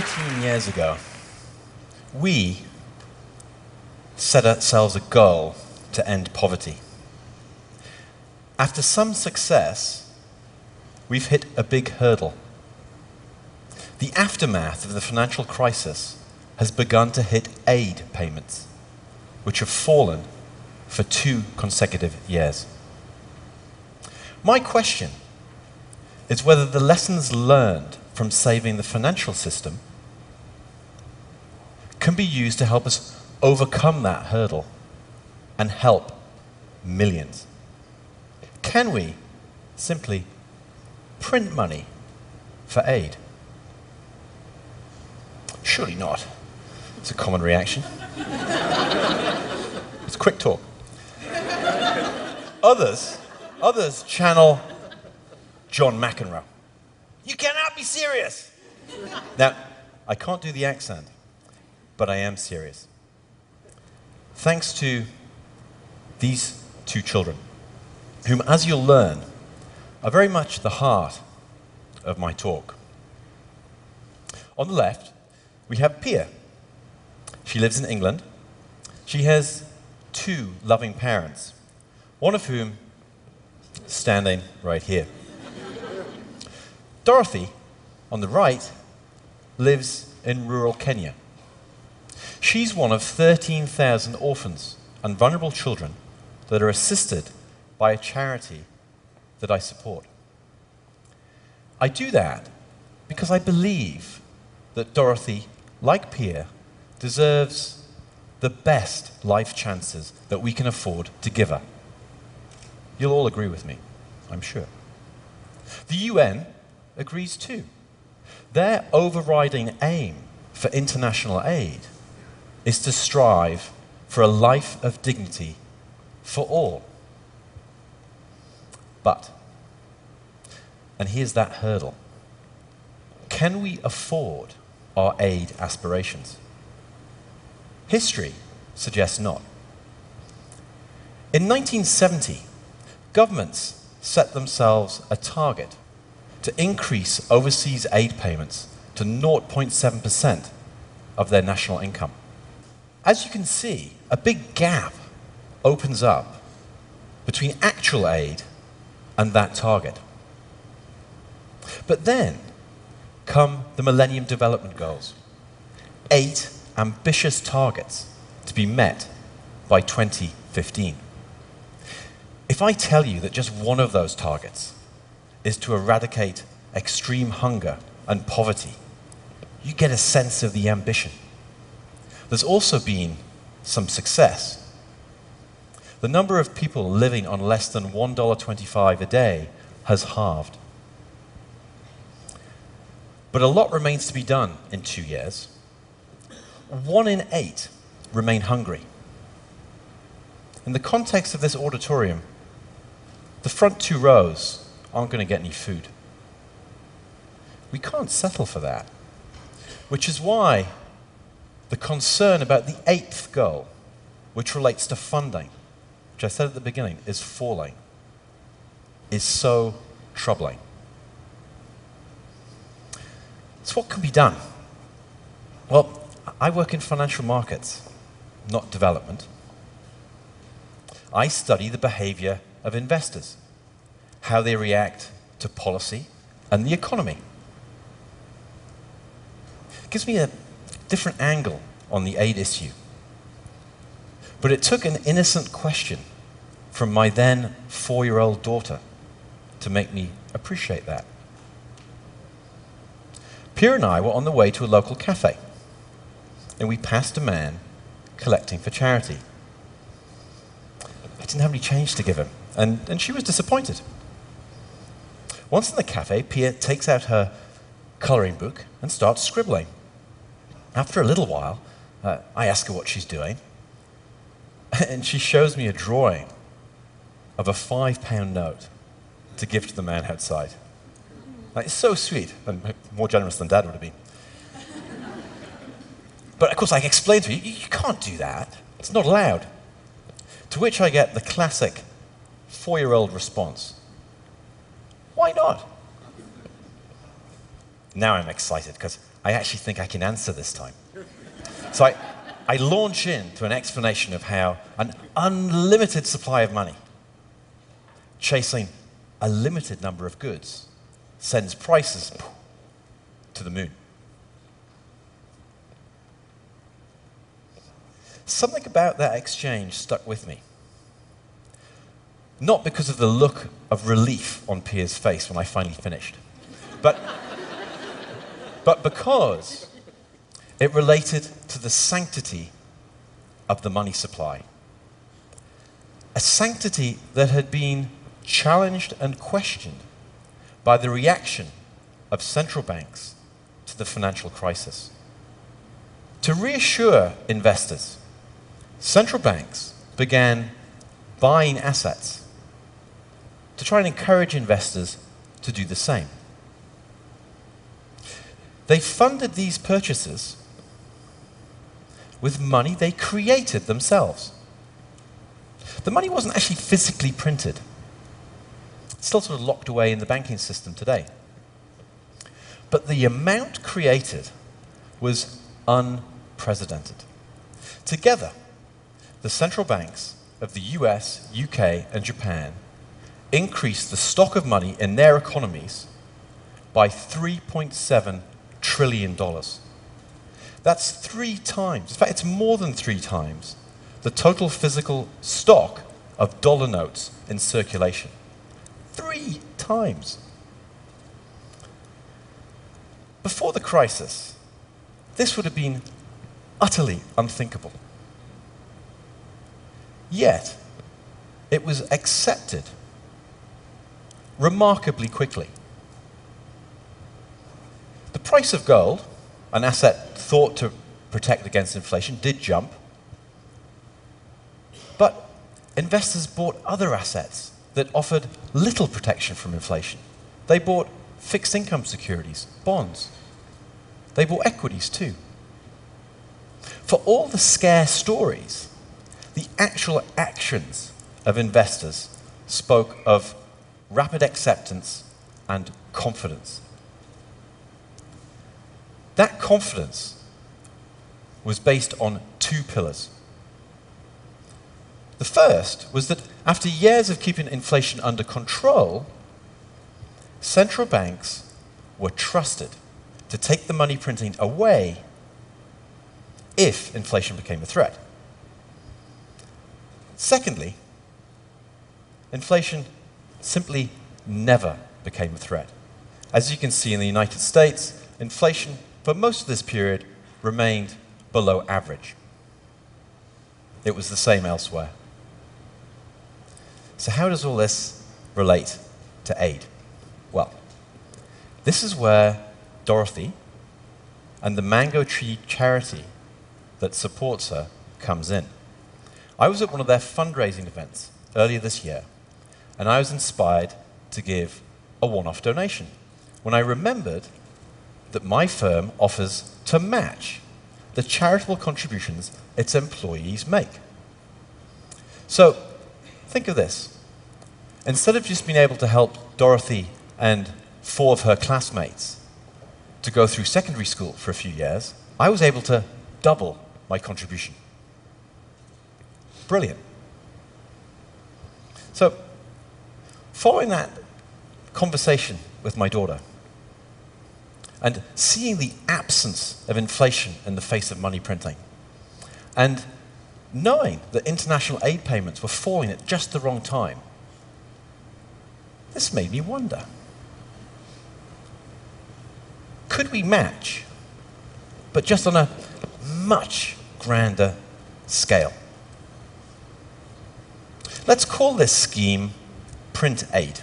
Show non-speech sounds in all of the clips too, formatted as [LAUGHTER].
13 years ago, we set ourselves a goal to end poverty. After some success, we've hit a big hurdle. The aftermath of the financial crisis has begun to hit aid payments, which have fallen for two consecutive years. My question is whether the lessons learned from saving the financial system can be used to help us overcome that hurdle and help millions. Can we simply print money for aid? Surely not. It's a common reaction. [LAUGHS] it's quick talk. Others, others channel John McEnroe. You cannot be serious. Now, I can't do the accent, but I am serious. Thanks to these two children, whom, as you'll learn, are very much the heart of my talk. On the left, we have Pia. She lives in England. She has two loving parents, one of whom standing right here. Dorothy, on the right, lives in rural Kenya. She's one of 13,000 orphans and vulnerable children that are assisted by a charity that I support. I do that because I believe that Dorothy, like Pia, deserves the best life chances that we can afford to give her. You'll all agree with me, I'm sure. The UN agrees too. Their overriding aim for international aid is to strive for a life of dignity for all. But, and here's that hurdle can we afford our aid aspirations? History suggests not. In 1970, governments set themselves a target to increase overseas aid payments to 0.7% of their national income. As you can see, a big gap opens up between actual aid and that target. But then come the Millennium Development Goals eight ambitious targets to be met by 2015. If I tell you that just one of those targets is to eradicate extreme hunger and poverty, you get a sense of the ambition. There's also been some success. The number of people living on less than $1.25 a day has halved. But a lot remains to be done in two years. One in eight remain hungry. In the context of this auditorium, the front two rows aren't going to get any food. We can't settle for that. Which is why the concern about the eighth goal, which relates to funding, which I said at the beginning is falling, is so troubling. So, what can be done? Well, I work in financial markets, not development. I study the behavior of investors how they react to policy and the economy. It gives me a different angle on the aid issue. But it took an innocent question from my then four year old daughter to make me appreciate that. Pia and I were on the way to a local cafe, and we passed a man collecting for charity. I didn't have any change to give him, and, and she was disappointed. Once in the cafe, Pia takes out her coloring book and starts scribbling. After a little while, uh, I ask her what she's doing, [LAUGHS] and she shows me a drawing of a five pound note to give to the man outside. Like, it's so sweet, and more generous than dad would have been. [LAUGHS] But of course, I explain to her, you, you can't do that. It's not allowed. To which I get the classic four year old response why not? Now I'm excited because I actually think I can answer this time. So I, I launch into an explanation of how an unlimited supply of money chasing a limited number of goods sends prices to the moon. Something about that exchange stuck with me. Not because of the look of relief on Pia's face when I finally finished, but, but because it related to the sanctity of the money supply. A sanctity that had been challenged and questioned by the reaction of central banks to the financial crisis. To reassure investors, central banks began buying assets to try and encourage investors to do the same. They funded these purchases with money they created themselves. The money wasn't actually physically printed. It's still sort of locked away in the banking system today. But the amount created was unprecedented. Together, the central banks of the US, UK, and Japan increased the stock of money in their economies by $3.7 trillion. That's three times, in fact, it's more than three times, the total physical stock of dollar notes in circulation. Three times. Before the crisis, this would have been utterly unthinkable. Yet, it was accepted remarkably quickly. The price of gold, an asset thought to protect against inflation, did jump. But investors bought other assets that offered little protection from inflation. They bought fixed income securities, bonds. They bought equities too. For all the scare stories, the actual actions of investors spoke of rapid acceptance and confidence. That confidence was based on two pillars. The first was that after years of keeping inflation under control, central banks were trusted to take the money printing away if inflation became a threat. Secondly, inflation simply never became a threat. As you can see in the United States, inflation for most of this period remained below average. It was the same elsewhere. So, how does all this relate to aid? Well, this is where Dorothy and the Mango Tree charity that supports her comes in. I was at one of their fundraising events earlier this year, and I was inspired to give a one off donation when I remembered that my firm offers to match the charitable contributions its employees make. So, think of this instead of just being able to help Dorothy and four of her classmates to go through secondary school for a few years, I was able to double my contribution. Brilliant. So, following that conversation with my daughter, and seeing the absence of inflation in the face of money printing, and knowing that international aid payments were falling at just the wrong time, this made me wonder could we match, but just on a much grander scale? Let's call this scheme print aid.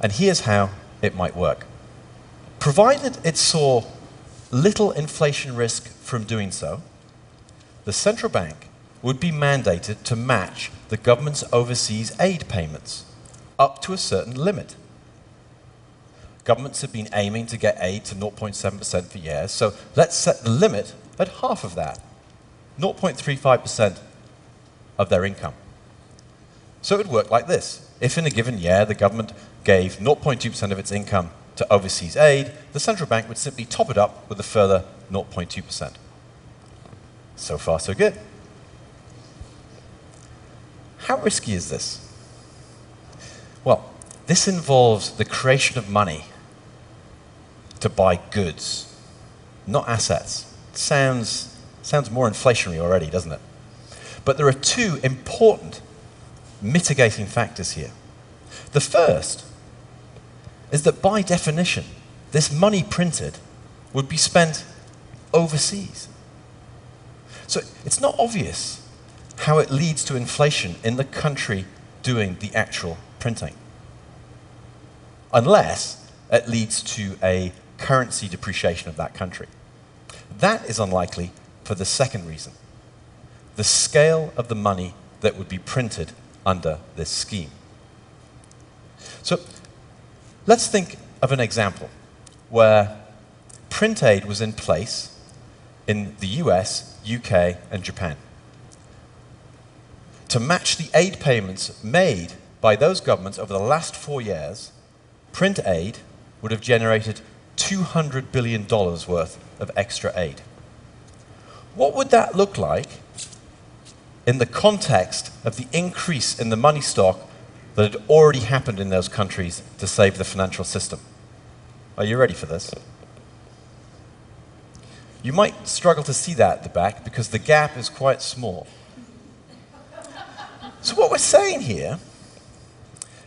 And here's how it might work. Provided it saw little inflation risk from doing so, the central bank would be mandated to match the government's overseas aid payments up to a certain limit. Governments have been aiming to get aid to 0.7% for years, so let's set the limit at half of that 0.35% of their income. So it would work like this. If in a given year the government gave 0.2% of its income to overseas aid, the central bank would simply top it up with a further 0.2%. So far, so good. How risky is this? Well, this involves the creation of money to buy goods, not assets. Sounds, sounds more inflationary already, doesn't it? But there are two important mitigating factors here. The first is that by definition, this money printed would be spent overseas. So it's not obvious how it leads to inflation in the country doing the actual printing, unless it leads to a currency depreciation of that country. That is unlikely for the second reason the scale of the money that would be printed under this scheme. So let's think of an example where print aid was in place in the US, UK, and Japan. To match the aid payments made by those governments over the last four years, print aid would have generated $200 billion worth of extra aid. What would that look like in the context of the increase in the money stock that had already happened in those countries to save the financial system? Are you ready for this? You might struggle to see that at the back because the gap is quite small. So, what we're saying here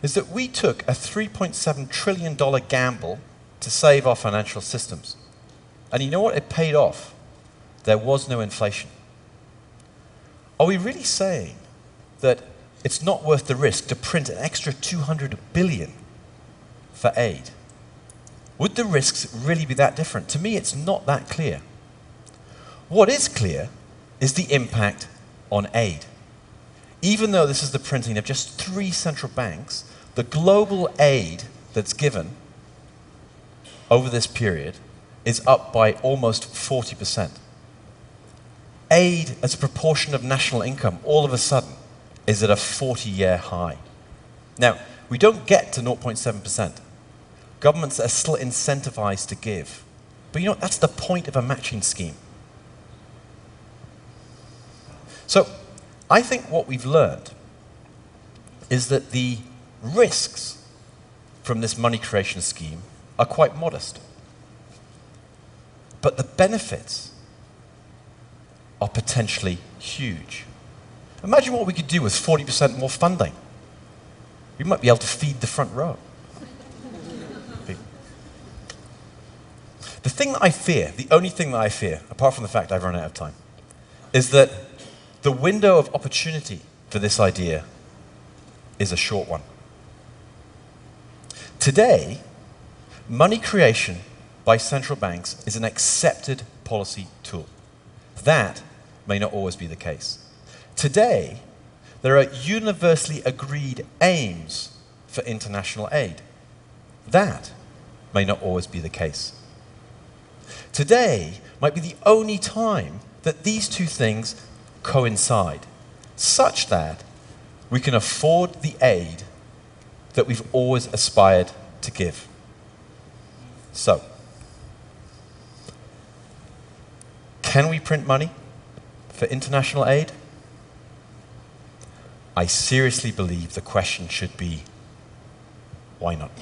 is that we took a $3.7 trillion gamble to save our financial systems. And you know what? It paid off. There was no inflation. Are we really saying that it's not worth the risk to print an extra 200 billion for aid? Would the risks really be that different? To me, it's not that clear. What is clear is the impact on aid. Even though this is the printing of just three central banks, the global aid that's given over this period is up by almost 40%. Aid as a proportion of national income all of a sudden is at a 40 year high. Now, we don't get to 0.7%. Governments are still incentivized to give. But you know, that's the point of a matching scheme. So, I think what we've learned is that the risks from this money creation scheme are quite modest. But the benefits are potentially huge. Imagine what we could do with 40% more funding. We might be able to feed the front row. The thing that I fear, the only thing that I fear, apart from the fact I've run out of time, is that the window of opportunity for this idea is a short one. Today, money creation by central banks is an accepted policy tool. That may not always be the case. Today, there are universally agreed aims for international aid. That may not always be the case. Today might be the only time that these two things coincide, such that we can afford the aid that we've always aspired to give. So, can we print money for international aid? I seriously believe the question should be why not?